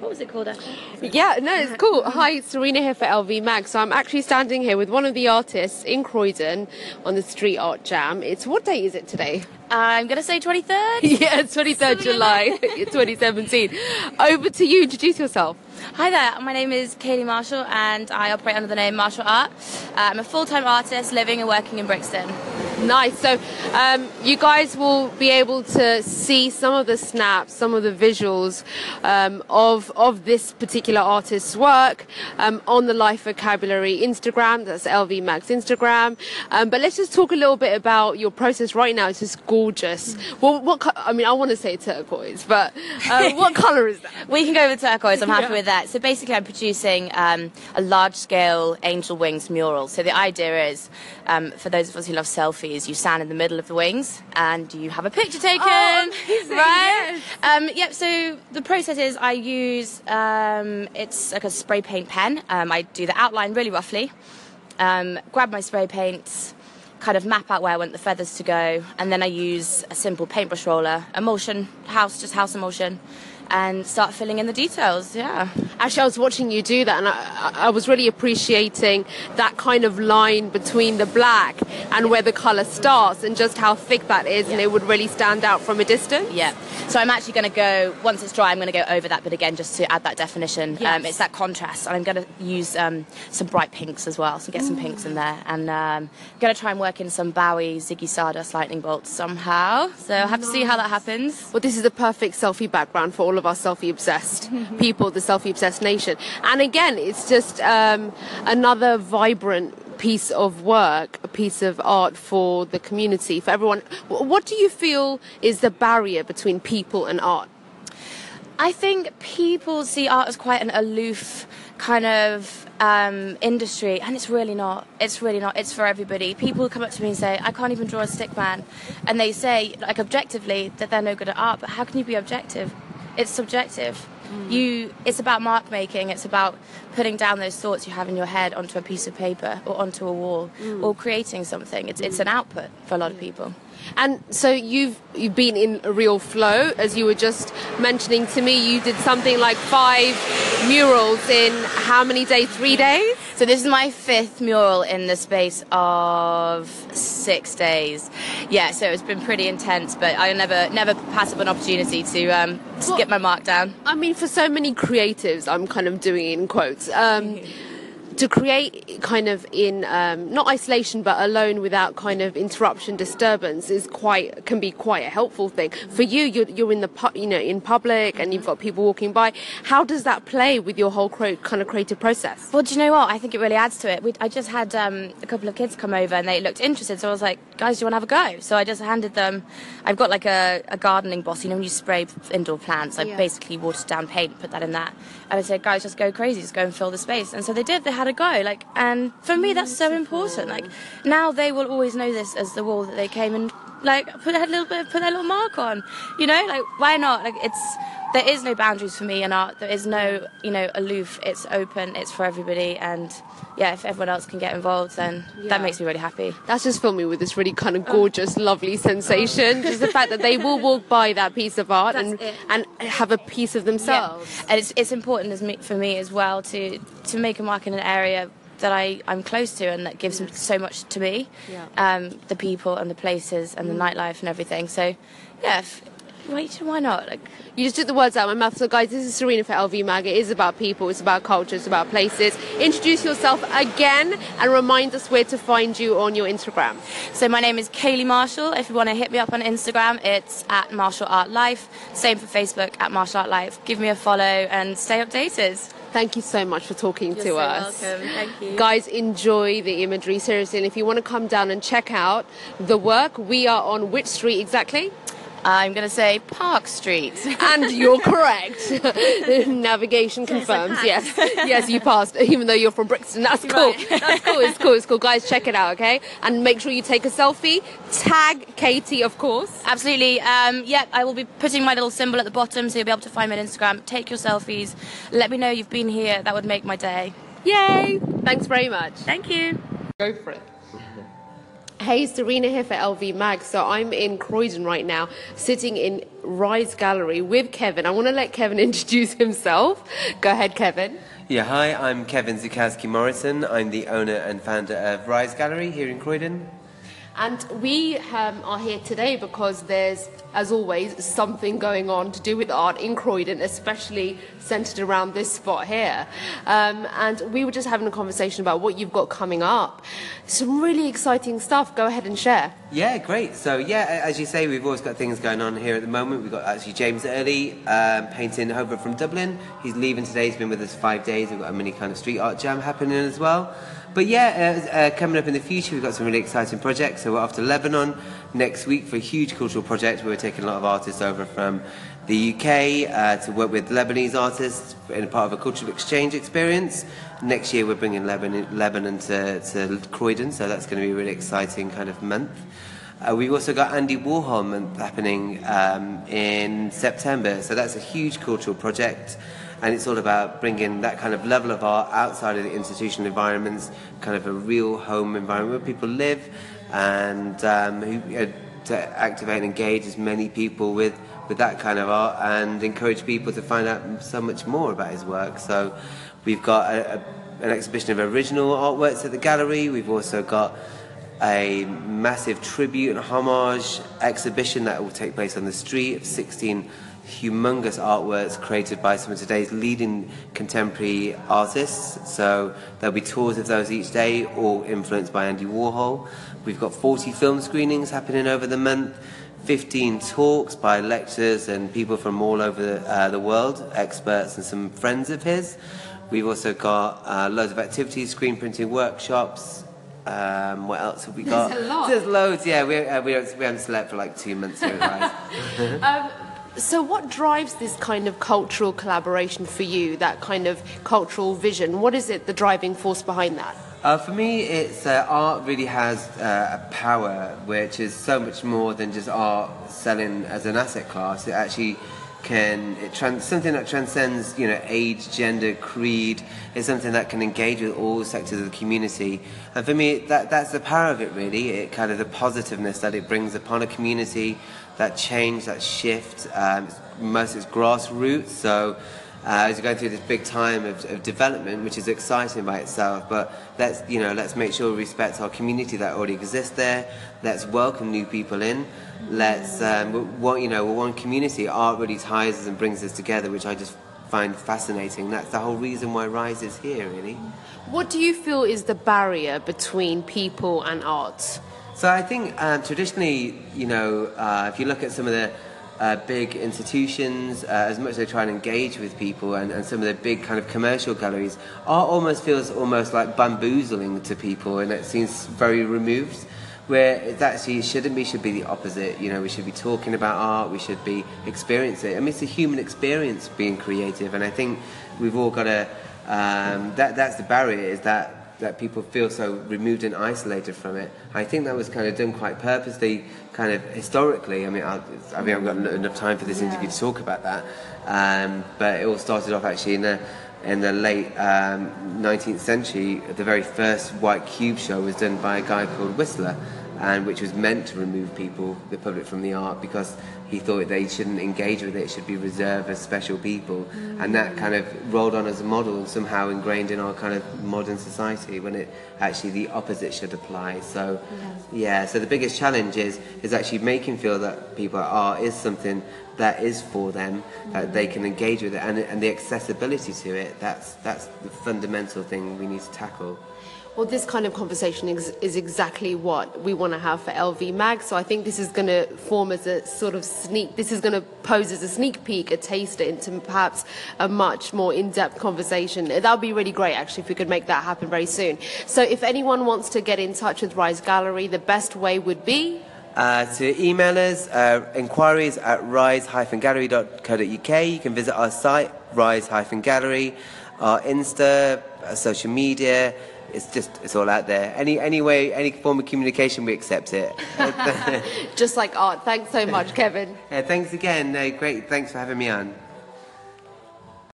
what was it called? Actually? Yeah, no, it's cool. Hi, Serena here for LV Mag. So I'm actually standing here with one of the artists in Croydon on the Street Art Jam. It's what day is it today? I'm gonna say 23rd. yeah, it's 23rd July 2017. Over to you. Introduce yourself. Hi there, my name is Kaylee Marshall and I operate under the name Marshall Art. Uh, I'm a full time artist living and working in Brixton. Nice. So, um, you guys will be able to see some of the snaps, some of the visuals um, of of this particular artist's work um, on the Life Vocabulary Instagram. That's LV Mag's Instagram. Um, but let's just talk a little bit about your process right now. It's just gorgeous. Well, what? Co- I mean, I want to say turquoise, but uh, what color is that? We can go with turquoise, I'm happy Yeah. with that. So basically, I'm producing um, a large scale angel wings mural. So the idea is um, for those of us who love selfies, you stand in the middle of the wings and you have a picture taken. Oh, amazing, right? yes. Um, yep, so the process is I use um, it's like a spray paint pen. Um, I do the outline really roughly, um, grab my spray paints, kind of map out where I want the feathers to go, and then I use a simple paintbrush roller, emulsion, house, just house emulsion, and start filling in the details. Yeah. Actually, I was watching you do that, and I, I- was really appreciating that kind of line between the black and where the color starts, and just how thick that is, and it would really stand out from a distance. Yeah. So I'm actually going to go once it's dry. I'm going to go over that bit again just to add that definition. Yes. Um, it's that contrast, and I'm going to use um, some bright pinks as well. So get some pinks in there, and um, going to try and work in some Bowie Ziggy Stardust lightning bolts somehow. So I'll have to see how that happens. Well, this is the perfect selfie background for all of our selfie obsessed people, the selfie obsessed nation. And again, it's just um, another vibrant piece of work, a piece of art for the community, for everyone. What do you feel is the barrier between people and art? I think people see art as quite an aloof kind of um, industry, and it's really not. It's really not. It's for everybody. People come up to me and say, "I can't even draw a stick man," and they say, like objectively, that they're no good at art. But how can you be objective? It's subjective. Mm. You. It's about mark making. It's about putting down those thoughts you have in your head onto a piece of paper or onto a wall, mm. or creating something. It's it's mm. an output for a lot of people. And so you've you've been in a real flow, as you were just mentioning to me. You did something like five murals in how many days? Three days. So this is my fifth mural in the space of six days. Yeah, so it's been pretty intense, but I never never pass up an opportunity to um, to Well- get my mark down. I mean, for so many creatives, I'm kind of doing it in quotes. Um, to create kind of in um, not isolation but alone without kind of interruption disturbance is quite can be quite a helpful thing for you you're, you're in the pu- you know in public and you've got people walking by how does that play with your whole cro- kind of creative process Well, do you know what? I think it really adds to it. We, I just had um, a couple of kids come over and they looked interested, so I was like, guys, do you want to have a go? So I just handed them, I've got like a, a gardening boss, you know, when you spray indoor plants, I Yeah. basically watered down paint, put that in that. And I said, guys, just go crazy, just go and fill the space. And so they did, they had a go. Like, and for me, that's so important. Like, now they will always know this as the wall that they came and like put a little bit, put their little mark on. You know, like why not? Like it's there is no boundaries for me in art. There is no you know aloof. It's open. It's for everybody. And yeah, if everyone else can get involved, then Yeah. that makes me really happy. that's just filled me with this really kind of gorgeous lovely sensation just the fact that they will walk by that piece of art That's and it. and have a piece of themselves Yeah. And it's it's important as me, for me as well to to make a mark in an area that I, I'm close to and that gives so much to me. Yeah. Um, the people and the places and the nightlife and everything. So yeah, if, why, why not? Like, You just took the words out of my mouth. So, guys, this is Serena for LV Mag. It is about people, it's about culture, it's about places. Introduce yourself again and remind us where to find you on your Instagram. So my name is Kaylee Marshall. If you want to hit me up on Instagram, it's at Martial Art Life. Same for Facebook at Martial Art Life. Give me a follow and stay updated. Thank you so much for talking to so us. welcome. Thank you. Guys, enjoy the imagery, seriously. And if you want to come down and check out the work, we are on which street exactly? I'm going to say Park Street. And you're correct. Navigation confirms. Yes, yes, you passed. Even though you're from Brixton, that's cool. Right. That's cool. It's cool. It's cool. Guys, check it out, okay? And make sure you take a selfie. Tag Katie, of course. Absolutely. Um, yeah, I will be putting my little symbol at the bottom so you'll be able to find me on Instagram. Take your selfies. Let me know you've been here. That would make my day. Yay! Thanks very much. Thank you. Go for it. Hey, Serena here for LV Mag. So I'm in Croydon right now, sitting in Rise Gallery with Kevin. I want to let Kevin introduce himself. Go ahead, Kevin. Yeah, hi, I'm Kevin Zukowski Morrison. I'm the owner and founder of Rise Gallery here in Croydon. And we um, are here today because there's, as always, something going on to do with art in Croydon, especially centered around this spot here. Um, and we were just having a conversation about what you've got coming up. Some really exciting stuff. Go ahead and share. Yeah, great. So, yeah, as you say, we've always got things going on here at the moment. We've got actually James Earley um, painting over from Dublin. He's leaving today. He's been with us five days. We've got a mini kind of street art jam happening as well. But yeah, uh, uh, coming up in the future, we've got some really exciting projects. So we're off to Lebanon next week for a huge cultural project. We're taking a lot of artists over from the UK uh, to work with Lebanese artists in part of a cultural exchange experience. Next year, we're bringing Lebanon, Lebanon to, to Croydon, so that's going to be a really exciting kind of month. Uh, we've also got Andy Warhol month happening um, in September, so that's a huge cultural project and it's all about bringing that kind of level of art outside of the institutional environments, kind of a real home environment where people live, and um, who, to activate and engage as many people with with that kind of art, and encourage people to find out so much more about his work. So, we've got a, a, an exhibition of original artworks at the gallery. We've also got a massive tribute and homage exhibition that will take place on the street of 16 humongous artworks created by some of today's leading contemporary artists. So there'll be tours of those each day, all influenced by Andy Warhol. We've got 40 film screenings happening over the month. 15 talks by lecturers and people from all over the, uh, the world, experts and some friends of his. We've also got uh, loads of activities, screen printing workshops. Um, what else have we got? There's a lot. There's loads, yeah. We, uh, we, we haven't slept for like two months here Rise. um, so, what drives this kind of cultural collaboration for you, that kind of cultural vision? What is it, the driving force behind that? Uh, for me, it's uh, art really has uh, a power which is so much more than just art selling as an asset class. It actually can it trans- something that transcends you know age, gender, creed. is something that can engage with all sectors of the community. And for me, that that's the power of it. Really, it kind of the positiveness that it brings upon a community that change, that shift. Um, most it's grassroots, so uh, as you're going through this big time of, of, development, which is exciting by itself. But let's you know let's make sure we respect our community that already exists there. Let's welcome new people in. Let's um, want you know we're one community. Art really ties us and brings us together, which I just find fascinating. That's the whole reason why Rise is here, really. What do you feel is the barrier between people and art? So I think um, traditionally, you know, uh, if you look at some of the uh, big institutions, uh, as much as they try and engage with people, and, and, some of the big kind of commercial galleries, art almost feels almost like bamboozling to people, and it seems very removed. Where it actually shouldn't be, should be the opposite. You know, we should be talking about art, we should be experiencing it. I mean, it's a human experience being creative, and I think we've all got to. Um, that that's the barrier is that that people feel so removed and isolated from it. I think that was kind of done quite purposely, kind of historically. I mean, I, I mean, I've got enough time for this yeah. interview to talk about that, um, but it all started off actually in the in the late um, 19th century. The very first white cube show was done by a guy called Whistler and which was meant to remove people, the public, from the art because he thought they shouldn't engage with it, it should be reserved for special people. Mm. And that kind of rolled on as a model and somehow ingrained in our kind of modern society when it actually the opposite should apply. So, yeah, so the biggest challenge is, is actually making feel that people art is something that is for them, mm. that they can engage with it, and, and the accessibility to it, that's, that's the fundamental thing we need to tackle. Well, this kind of conversation is, is exactly what we want to have for LV Mag. So I think this is going to form as a sort of sneak, this is going to pose as a sneak peek, a taster into perhaps a much more in depth conversation. That would be really great, actually, if we could make that happen very soon. So if anyone wants to get in touch with Rise Gallery, the best way would be? Uh, to email us, uh, inquiries at rise-gallery.co.uk. You can visit our site, rise-gallery, our Insta, uh, social media, it's just it's all out there. Any any way, any form of communication, we accept it. just like art. Thanks so much, Kevin. Yeah, thanks again. great. Thanks for having me on.